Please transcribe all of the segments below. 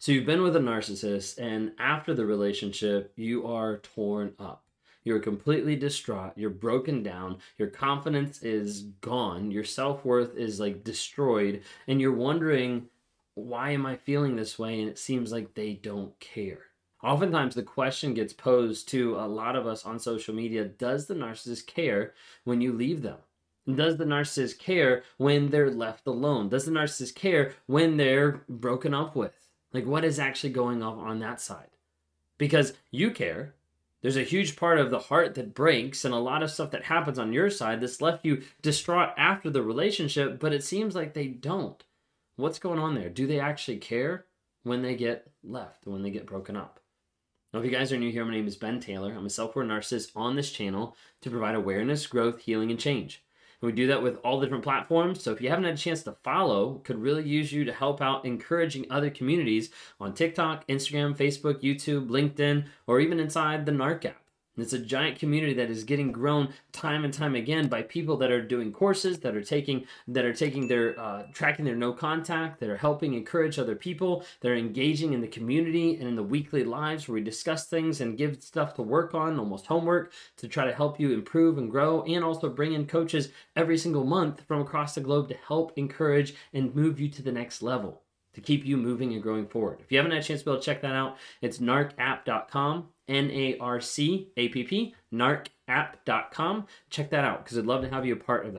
So you've been with a narcissist, and after the relationship, you are torn up. You're completely distraught. You're broken down. Your confidence is gone. Your self worth is like destroyed. And you're wondering, why am I feeling this way? And it seems like they don't care. Oftentimes, the question gets posed to a lot of us on social media Does the narcissist care when you leave them? Does the narcissist care when they're left alone? Does the narcissist care when they're broken up with? Like, what is actually going on on that side? Because you care. There's a huge part of the heart that breaks, and a lot of stuff that happens on your side that's left you distraught after the relationship, but it seems like they don't. What's going on there? Do they actually care when they get left, when they get broken up? Now, if you guys are new here, my name is Ben Taylor. I'm a self aware narcissist on this channel to provide awareness, growth, healing, and change. We do that with all the different platforms. So if you haven't had a chance to follow, could really use you to help out encouraging other communities on TikTok, Instagram, Facebook, YouTube, LinkedIn, or even inside the NARC app. It's a giant community that is getting grown time and time again by people that are doing courses, that are taking that are taking their uh, tracking their no contact, that are helping encourage other people, that are engaging in the community and in the weekly lives where we discuss things and give stuff to work on, almost homework to try to help you improve and grow, and also bring in coaches every single month from across the globe to help encourage and move you to the next level to keep you moving and growing forward. If you haven't had a chance to be able to check that out, it's narcapp.com, N A R C A P P, narcapp.com. Check that out because I'd love to have you a part of that.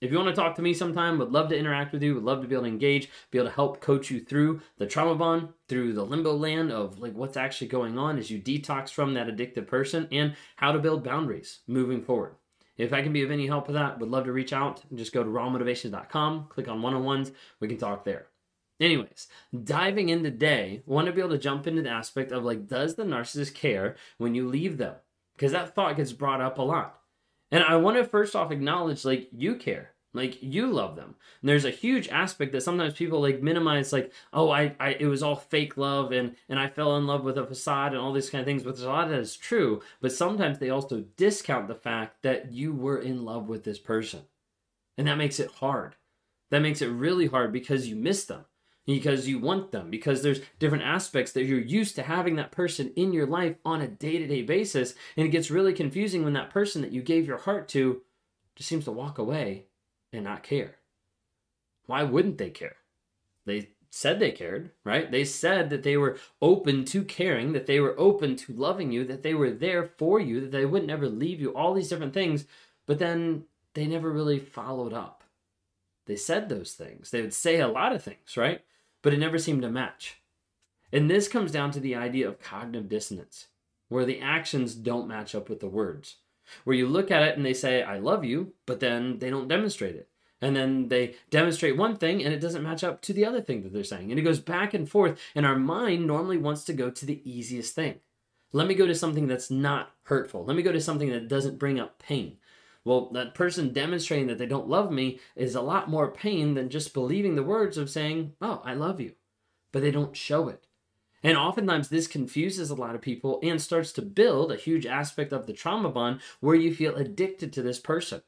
If you want to talk to me sometime, would love to interact with you, would love to be able to engage, be able to help coach you through the trauma bond, through the limbo land of like what's actually going on as you detox from that addictive person and how to build boundaries moving forward. If I can be of any help with that, would love to reach out. Just go to rawmotivations.com, click on one-on-ones, we can talk there. Anyways, diving in today, want to be able to jump into the aspect of like, does the narcissist care when you leave them? Because that thought gets brought up a lot. And I want to first off acknowledge like you care. Like you love them. And there's a huge aspect that sometimes people like minimize like, oh, I, I it was all fake love and and I fell in love with a facade and all these kind of things, but there's a lot of that is true. But sometimes they also discount the fact that you were in love with this person. And that makes it hard. That makes it really hard because you miss them. Because you want them, because there's different aspects that you're used to having that person in your life on a day to day basis. And it gets really confusing when that person that you gave your heart to just seems to walk away and not care. Why wouldn't they care? They said they cared, right? They said that they were open to caring, that they were open to loving you, that they were there for you, that they wouldn't ever leave you, all these different things, but then they never really followed up. They said those things. They would say a lot of things, right? But it never seemed to match. And this comes down to the idea of cognitive dissonance, where the actions don't match up with the words where you look at it and they say, I love you, but then they don't demonstrate it. And then they demonstrate one thing and it doesn't match up to the other thing that they're saying. And it goes back and forth. And our mind normally wants to go to the easiest thing. Let me go to something that's not hurtful. Let me go to something that doesn't bring up pain. Well, that person demonstrating that they don't love me is a lot more pain than just believing the words of saying, Oh, I love you. But they don't show it. And oftentimes, this confuses a lot of people and starts to build a huge aspect of the trauma bond where you feel addicted to this person.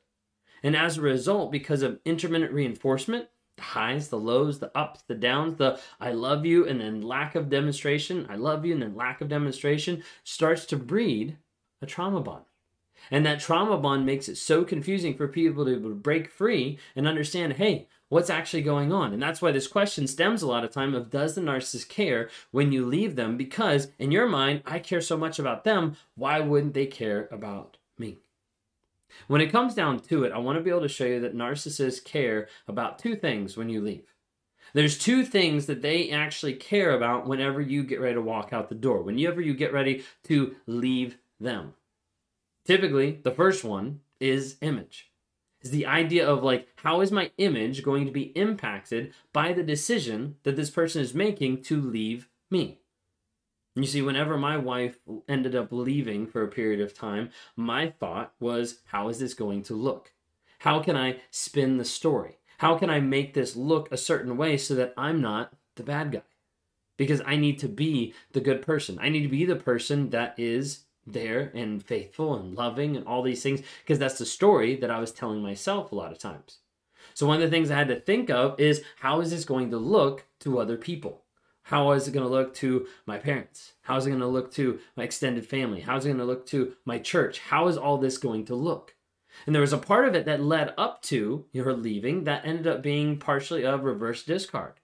And as a result, because of intermittent reinforcement, the highs, the lows, the ups, the downs, the I love you, and then lack of demonstration, I love you, and then lack of demonstration starts to breed a trauma bond. And that trauma bond makes it so confusing for people to break free and understand hey, what's actually going on? And that's why this question stems a lot of time of does the narcissist care when you leave them? Because in your mind i care so much about them why wouldn't they care about me? When it comes down to it i want to be able to show you that narcissists care about two things when you leave. There's two things that they actually care about whenever you get ready to walk out the door whenever you get ready to leave them typically the first one is image is the idea of like, how is my image going to be impacted by the decision that this person is making to leave me? You see, whenever my wife ended up leaving for a period of time, my thought was, how is this going to look? How can I spin the story? How can I make this look a certain way so that I'm not the bad guy? Because I need to be the good person. I need to be the person that is there and faithful and loving and all these things because that's the story that I was telling myself a lot of times. So one of the things I had to think of is how is this going to look to other people? How is it going to look to my parents? How is it going to look to my extended family? How is it going to look to my church? How is all this going to look? And there was a part of it that led up to her leaving that ended up being partially a reverse discard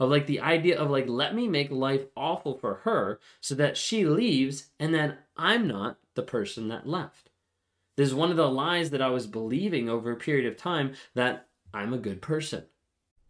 of like the idea of like let me make life awful for her so that she leaves and then I'm not the person that left. This is one of the lies that I was believing over a period of time that I'm a good person.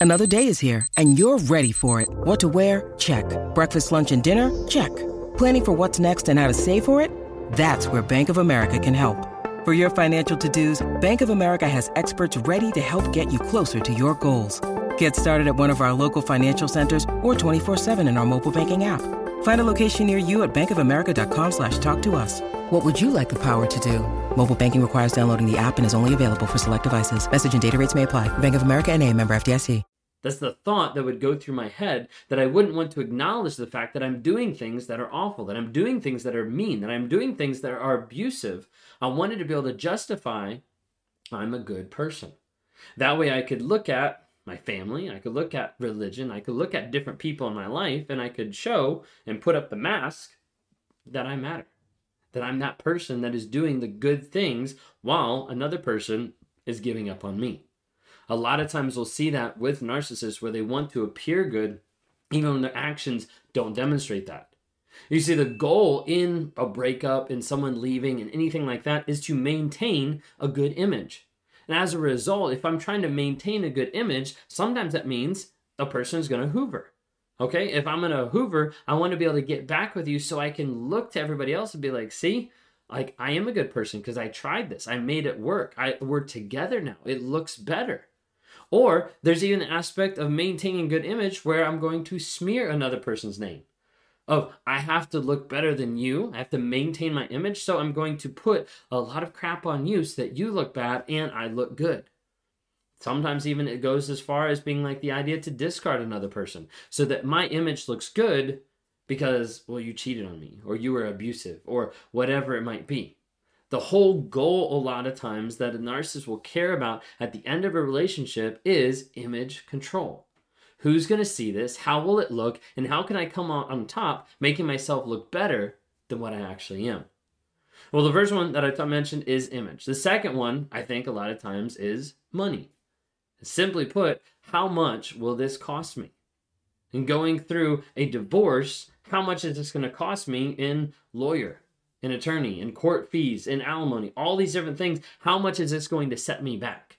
Another day is here and you're ready for it. What to wear? Check. Breakfast, lunch, and dinner? Check. Planning for what's next and how to save for it? That's where Bank of America can help. For your financial to-dos, Bank of America has experts ready to help get you closer to your goals. Get started at one of our local financial centers or 24-7 in our mobile banking app. Find a location near you at bankofamerica.com slash talk to us. What would you like the power to do? Mobile banking requires downloading the app and is only available for select devices. Message and data rates may apply. Bank of America and a member FDIC. That's the thought that would go through my head that I wouldn't want to acknowledge the fact that I'm doing things that are awful, that I'm doing things that are mean, that I'm doing things that are abusive. I wanted to be able to justify I'm a good person. That way I could look at my family, I could look at religion, I could look at different people in my life, and I could show and put up the mask that I matter. That I'm that person that is doing the good things while another person is giving up on me. A lot of times we'll see that with narcissists where they want to appear good, even when their actions don't demonstrate that. You see, the goal in a breakup, in someone leaving, and anything like that is to maintain a good image. And as a result, if I'm trying to maintain a good image, sometimes that means a person is going to hoover. Okay, if I'm going to hoover, I want to be able to get back with you so I can look to everybody else and be like, see, like I am a good person because I tried this. I made it work. I we're together now. It looks better. Or there's even an aspect of maintaining good image where I'm going to smear another person's name of I have to look better than you. I have to maintain my image. So I'm going to put a lot of crap on you so that you look bad and I look good. Sometimes even it goes as far as being like the idea to discard another person so that my image looks good because, well, you cheated on me or you were abusive or whatever it might be. The whole goal, a lot of times, that a narcissist will care about at the end of a relationship is image control. Who's going to see this? How will it look? And how can I come on, top, making myself look better than what I actually am? Well, the first one that I mentioned is image. The second one, I think a lot of times, is money. Simply put, how much will this cost me? And going through a divorce, how much is this going to cost me in lawyer, in attorney, in court fees, in alimony, all these different things? How much is this going to set me back?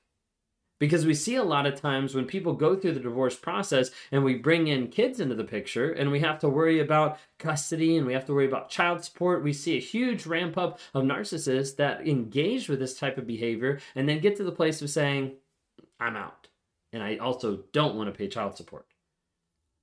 Because we see a lot of times when people go through the divorce process and we bring in kids into the picture and we have to worry about custody and we have to worry about child support, we see a huge ramp up of narcissists that engage with this type of behavior and then get to the place of saying, I'm out. And I also don't want to pay child support.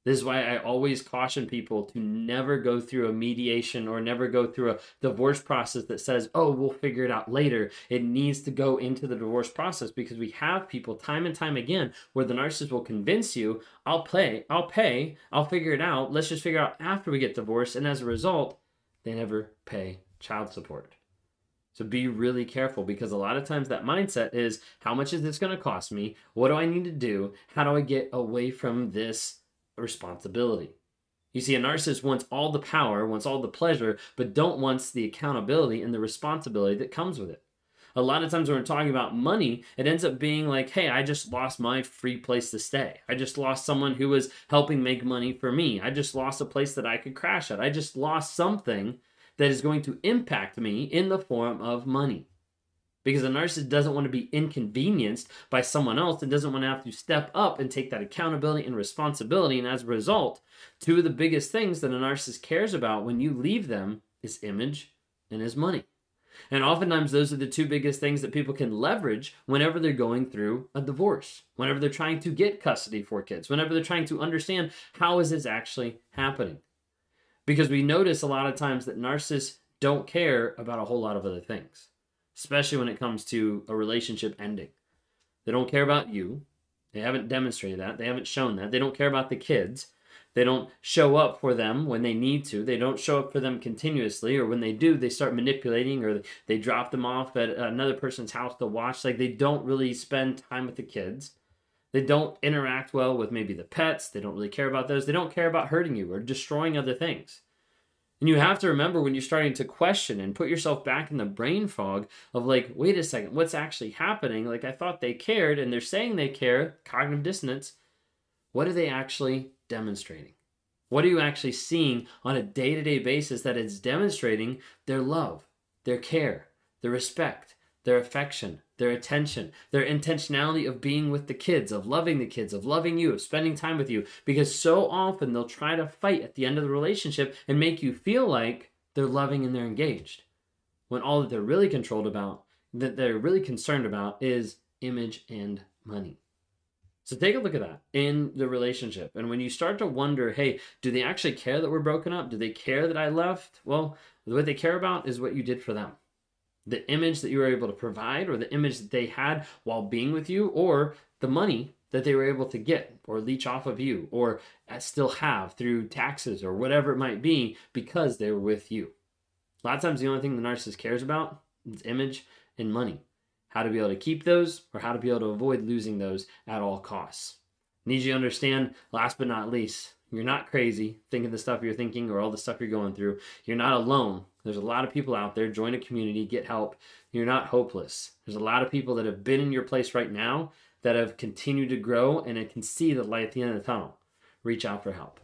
This is why I always caution people to never go through a mediation or never go through a divorce process that says, oh, we'll figure it out later. It needs to go into the divorce process because we have people time and time again where the narcissist will convince you, I'll pay, I'll pay, I'll figure it out. Let's just figure out after we get divorced. And as a result, they never pay child support. So be really careful because a lot of times that mindset is how much is this going to cost me? What do I need to do? How do I get away from this responsibility. You see, a narcissist wants all the power, wants all the pleasure, but don't wants the accountability and the responsibility that comes with it. A lot of times when we're talking about money, it ends up being like, hey, I just lost my free place to stay. I just lost someone who was helping make money for me. I just lost a place that I could crash at. I just lost something that is going to impact me in the form of money because a narcissist doesn't want to be inconvenienced by someone else and doesn't want to have to step up and take that accountability and responsibility. And as a result, two of the biggest things that a narcissist cares about when you leave them is image and is money. And oftentimes, those are the two biggest things that people can leverage whenever they're going through a divorce, whenever they're trying to get custody for kids, whenever they're trying to understand how is this actually happening. Because we notice a lot of times that narcissists don't care about a whole lot of other things, especially when it comes to a relationship ending. They don't care about you. They haven't demonstrated that. They haven't shown that. They don't care about the kids. They don't show up for them when they need to. They don't show up for them continuously, or when they do, they start manipulating or they drop them off at another person's house to watch. Like they don't really spend time with the kids. They don't interact well with maybe the pets. They don't really care about those. They don't care about hurting you or destroying other things. And you have to remember when you're starting to question and put yourself back in the brain fog of like, wait a second, what's actually happening? Like, I thought they cared and they're saying they care, cognitive dissonance. What are they actually demonstrating? What are you actually seeing on a day to day basis that is demonstrating their love, their care, their respect, their affection, their attention, their intentionality of being with the kids, of loving the kids, of loving you, of spending time with you? Because so often they'll try to fight at the end of the relationship and make you feel like they're loving and they're engaged. When all that they're really controlled about, that they're really concerned about, is image and money. So take a look at that in the relationship. And when you start to wonder, hey, do they actually care that we're broken up? Do they care that I left? Well, what they care about is what you did for them. The image that you were able to provide, or the image that they had while being with you, or the money that they were able to get or leech off of you, or uh, still have through taxes or whatever it might be because they were with you. A lot of times, the only thing the narcissist cares about is image and money how to be able to keep those, or how to be able to avoid losing those at all costs. Need you to understand, last but not least, you're not crazy thinking the stuff you're thinking or all the stuff you're going through. You're not alone. There's a lot of people out there. Join a community, get help. You're not hopeless. There's a lot of people that have been in your place right now that have continued to grow and I can see the light at the end of the tunnel. Reach out for help.